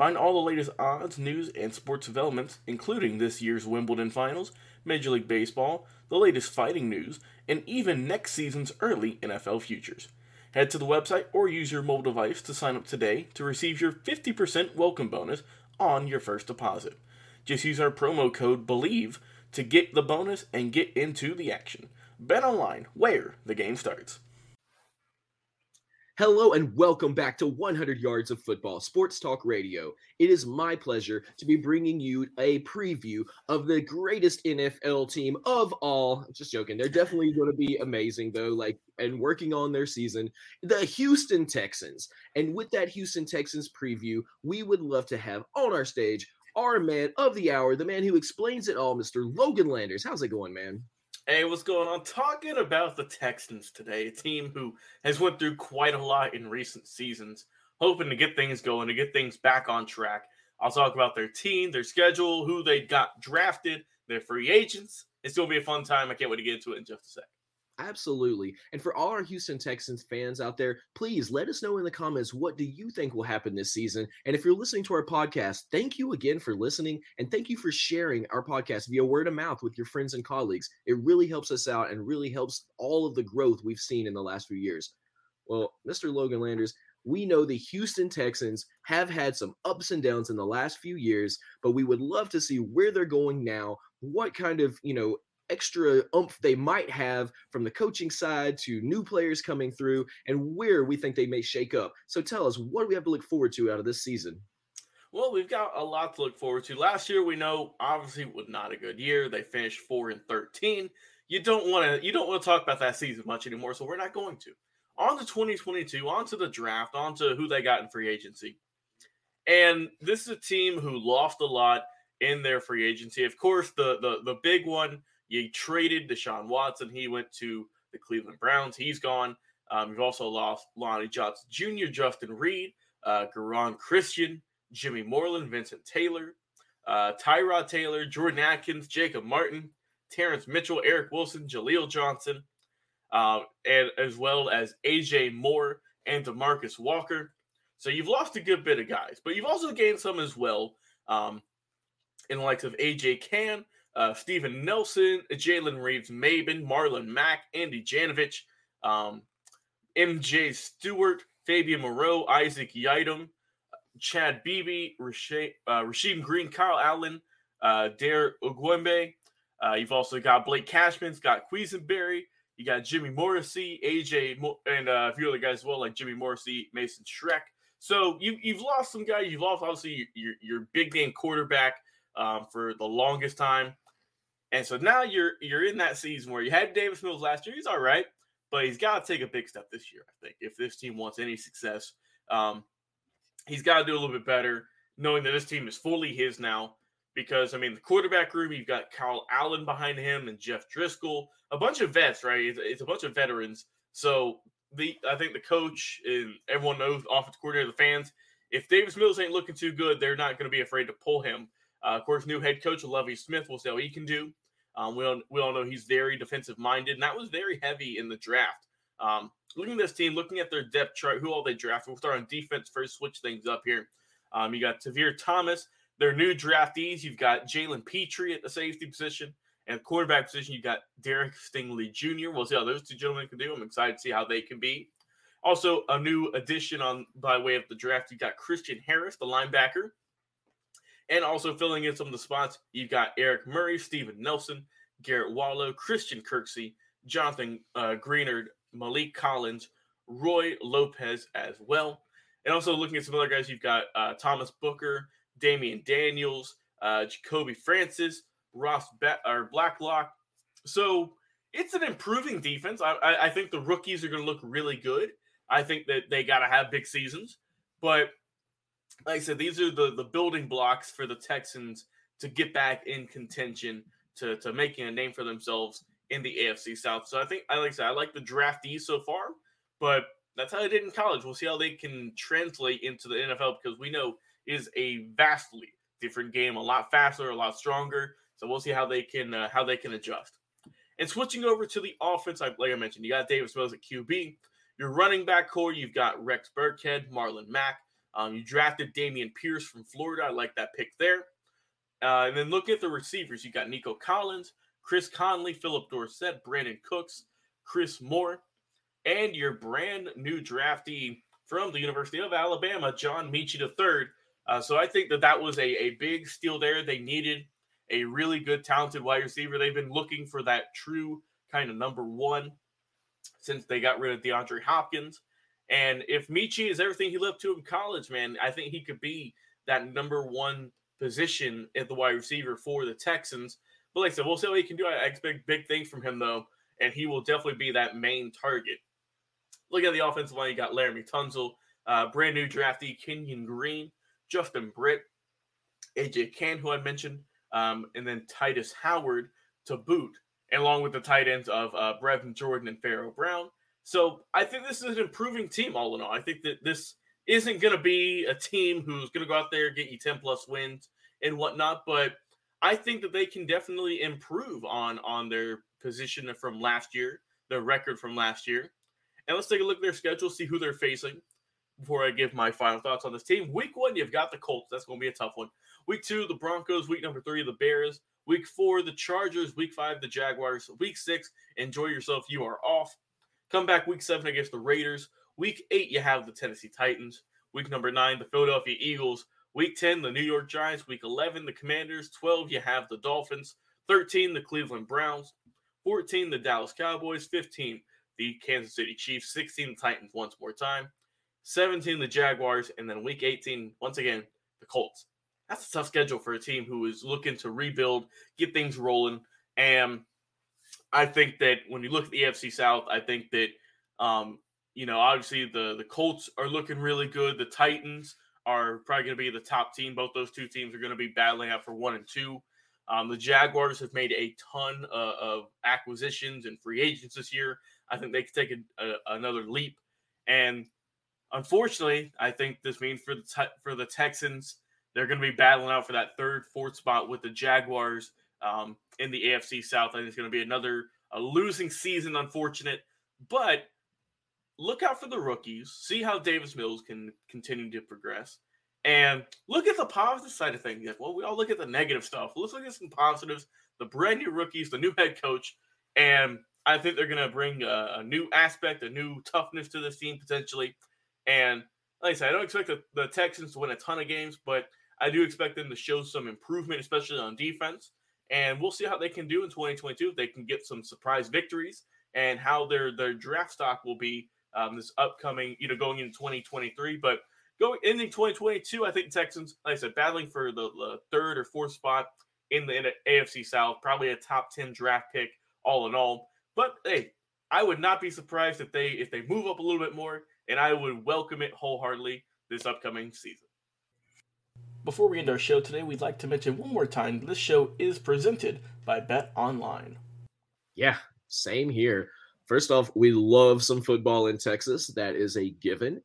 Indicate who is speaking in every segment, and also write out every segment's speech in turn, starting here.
Speaker 1: Find all the latest odds, news, and sports developments, including this year's Wimbledon finals, Major League Baseball, the latest fighting news, and even next season's early NFL futures. Head to the website or use your mobile device to sign up today to receive your 50% welcome bonus on your first deposit. Just use our promo code BLEAV to get the bonus and get into the action. Bet online, where the game starts.
Speaker 2: Hello and welcome back to 100 Yards of Football Sports Talk Radio. It is my pleasure to be bringing you a preview of the greatest NFL team of all. Just joking. They're definitely going to be amazing though, like and working on their season, the Houston Texans. And with that Houston Texans preview, we would love to have on our stage our man of the hour, the man who explains it all, Mr. Logan Landers. How's it going, man?
Speaker 1: Hey, what's going on? Talking about the Texans today, a team who has went through quite a lot in recent seasons, hoping to get things going, to get things back on track. I'll talk about their team, their schedule, who they got drafted, their free agents. It's going to be a fun time. I can't wait to get into it in just a sec.
Speaker 2: Absolutely. And for all our Houston Texans fans out there, please let us know in the comments what do you think will happen this season? And if you're listening to our podcast, thank you again for listening and thank you for sharing our podcast via word of mouth with your friends and colleagues. It really helps us out and really helps all of the growth we've seen in the last few years. Well, Mr. Logan Landers, we know the Houston Texans have had some ups and downs in the last few years, but we would love to see where they're going now, what kind of, you know, extra oomph they might have from the coaching side to new players coming through and where we think they may shake up. So tell us, what do we have to look forward to out of this season?
Speaker 1: Well, we've got a lot to look forward to. Last year, we know obviously was not a good year. They finished four and thirteen. You don't want to you don't want to talk about that season much anymore, so we're not going to. On to 2022, on to the draft, on to who they got in free agency. And this is a team who lost a lot in their free agency. Of course, the the the big one you traded Deshaun Watson. He went to the Cleveland Browns. He's gone. Um, you've also lost Lonnie Johnson Jr., Justin Reid, uh, Geron Christian, Jimmy Moreland, Vincent Taylor, uh, Tyrod Taylor, Jordan Akins, Jacob Martin, Terrance Mitchell, Eric Wilson, Jaleel Johnson, uh, and as well as AJ Moore and Demarcus Walker. So you've lost a good bit of guys, but you've also gained some as well um, in the likes of AJ Cann, uh, Steven Nelson, Jalen Reeves Maybin, Marlon Mack, Andy Janovich, um, MJ Stewart, Fabian Moreau, Isaac Yiadom, Chad Beebe, Rasheem, uh, Green, Kyle Allen, uh, Dare Ogunbowale. Uh, you've also got Blake Cashman, Scott Quessenberry. You got Jimmy Morrissey, AJ, Mo- and uh, a few other guys as well, like Jimmy Morrissey, Mason Schreck. So you, you've lost some guys. You've lost, obviously, your, your big name quarterback um, for the longest time. And so now you're you're in that season where you had Davis Mills last year. He's all right, but he's got to take a big step this year. I think if this team wants any success, um, he's got to do a little bit better, knowing that this team is fully his now. Because I mean, the quarterback room, you've got Kyle Allen behind him and Jeff Driskel, a bunch of vets, right? It's, it's a bunch of veterans. So the I think the coach and everyone knows, offensive coordinator, the fans, if Davis Mills ain't looking too good, they're not going to be afraid to pull him. Uh, of course, new head coach Lovie Smith. We'll see how he can do. Um, we, all, we all know he's very defensive minded, and that was very heavy in the draft. Um, looking at this team, looking at their depth chart, who all they drafted. We'll start on defense first, switch things up here. Um, you got Tavierre Thomas, their new draftees. You've got Jalen Pitre at the safety position. And quarterback position, you got Derek Stingley Jr. We'll see how those two gentlemen can do. I'm excited to see how they can be. Also, a new addition on by way of the draft, You've got Christian Harris, the linebacker. And also filling in some of the spots, you've got Eric Murray, Steven Nelson, Garret Wallow, Christian Kirksey, Jonathan uh, Greenard, Maliek Collins, Roy Lopez as well. And also looking at some other guys, you've got uh, Thomas Booker, Damion Daniels, uh, Jacoby Francis, Ross Be- or Blacklock. So it's an improving defense. I, I, I think the rookies are going to look really good. I think that they got to have big seasons. But like I said, these are the, the building blocks for the Texans to get back in contention, to, to making a name for themselves in the AFC South. So I think, I like I said, I like the draftees so far, but that's how they did in college. We'll see how they can translate into the NFL because we know is a vastly different game, a lot faster, a lot stronger. So we'll see how they can uh, how they can adjust. And switching over to the offense, like I mentioned, you got Davis Mills at QB. Your running back core, you've got Rex Burkhead, Marlon Mack. Um, you drafted Dameon Pierce from Florida. I like that pick there. Uh, and then look at the receivers. You got Nico Collins, Chris Conley, Phillip Dorsett, Brandin Cooks, Chris Moore, and your brand new draftee from the University of Alabama, John Metchie III. Uh, so I think that that was a, a big steal there. They needed a really good, talented wide receiver. They've been looking for that true kind of number one since they got rid of DeAndre Hopkins. And if Metchie is everything he lived to in college, man, I think he could be that number one position at the wide receiver for the Texans. But like I said, we'll see what he can do. I expect big things from him, though, and he will definitely be that main target. Look at the offensive line. You got Laremy Tunsil, uh, brand new draftee Kenyon Green, Justin Britt, AJ Cann, who I mentioned, um, and then Tytus Howard to boot, along with the tight ends of uh, Brevin Jordan and Pharaoh Brown. So I think this is an improving team all in all. I think that this isn't going to be a team who's going to go out there get you 10 plus wins and whatnot, but I think that they can definitely improve on on their position from last year, their record from last year. And let's take a look at their schedule, see who they're facing before I give my final thoughts on this team. Week one, you've got the Colts. That's going to be a tough one. Week two, the Broncos. Week number three, the Bears. Week four, the Chargers. Week five, the Jaguars. Week six, enjoy yourself. You are off. Come back week seven against the Raiders. Week eight, you have the Tennessee Titans. Week number nine, the Philadelphia Eagles. Week 10, the New York Giants. Week 11, the Commanders. 12, you have the Dolphins. 13, the Cleveland Browns. 14, the Dallas Cowboys. 15, the Kansas City Chiefs. 16, the Titans once more time. 17, the Jaguars. And then week 18, once again, the Colts. That's a tough schedule for a team who is looking to rebuild, get things rolling. And I think that when you look at the AFC South, I think that um, you know, obviously the the Colts are looking really good. The Titans are probably going to be the top team. Both those two teams are going to be battling out for one and two. Um, the Jaguars have made a ton uh, of acquisitions and free agents this year. I think they could take a, a, another leap. And unfortunately, I think this means for the te- for the Texans, they're going to be battling out for that third, fourth spot with the Jaguars um, in the AFC South. I think it's going to be another a losing season, unfortunate. But look out for the rookies, see how Davis Mills can continue to progress, and look at the positive side of things. Well, we all look at the negative stuff. Let's look at some positives. The brand new rookies, the new head coach, and I think they're going to bring a, a, new aspect, a new toughness to this team potentially. And like I said, I don't expect the, the Texans to win a ton of games, but I do expect them to show some improvement, especially on defense. And we'll see how they can do in 2022. If they can get some surprise victories and how their their draft stock will be um, this upcoming, you know, going into 2023. But going into 2022, I think Texans, like I said, battling for the, the third or fourth spot in the, in the AFC South, probably a top 10 draft pick all in all. But hey, I would not be surprised if they if they move up a little bit more, and I would welcome it wholeheartedly this upcoming season. Before we end our show today, we'd like to mention one more time this show is presented by Bet Online.
Speaker 2: Yeah, same here. First off, we love some football in Texas. That is a given.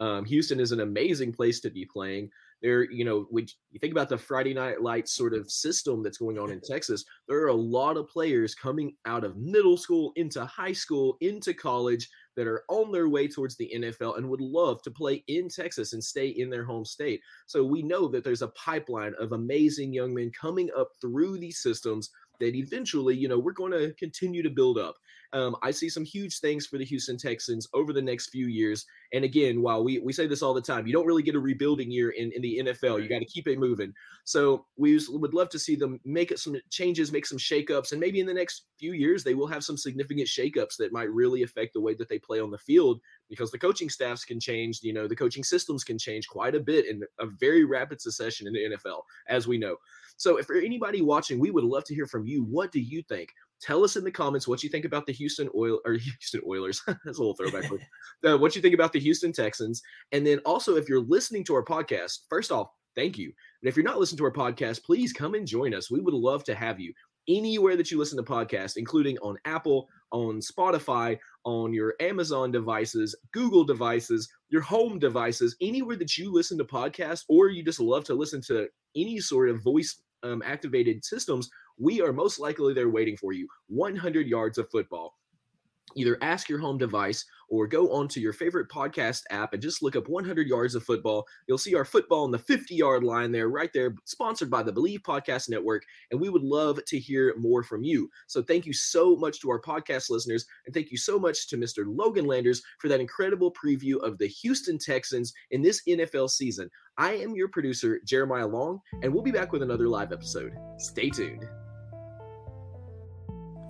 Speaker 2: Um, Houston is an amazing place to be playing. There, you know, when you think about the Friday night lights sort of system that's going on in Texas, there are a lot of players coming out of middle school into high school into college that are on their way towards the NFL and would love to play in Texas and stay in their home state. So we know that there's a pipeline of amazing young men coming up through these systems that eventually, you know, we're going to continue to build up. Um, I see some huge things for the Houston Texans over the next few years. And again, while we, we say this all the time, you don't really get a rebuilding year in, in the NFL. You got to keep it moving. So we would love to see them make some changes, make some shakeups, and maybe in the next few years they will have some significant shakeups that might really affect the way that they play on the field. because the coaching staffs can change, you know, the coaching systems can change quite a bit in a very rapid succession in the NFL, as we know. So, if for anybody watching, we would love to hear from you. What do you think? Tell us in the comments what you think about the Houston Oil or Houston Oilers. That's a little throwback. uh, what you think about the Houston Texans, and then also if you're listening to our podcast, first off, thank you. And if you're not listening to our podcast, please come and join us. We would love to have you anywhere that you listen to podcasts, including on Apple, on Spotify, on your Amazon devices, Google devices, your home devices, anywhere that you listen to podcasts or you just love to listen to any sort of voice um, activated systems, we are most likely there waiting for you. 100 yards of football either ask your home device or go onto your favorite podcast app and just look up 100 yards of football. You'll see our football on the 50 yard line there, right there, sponsored by the Bleav Podcast Network. And we would love to hear more from you. So thank you so much to our podcast listeners. And thank you so much to Mr. Logan Landers for that incredible preview of the Houston Texans in this NFL season. I am your producer, Jeremiah Long, and we'll be back with another live episode. Stay tuned.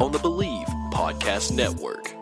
Speaker 3: on the Bleav Podcast Network.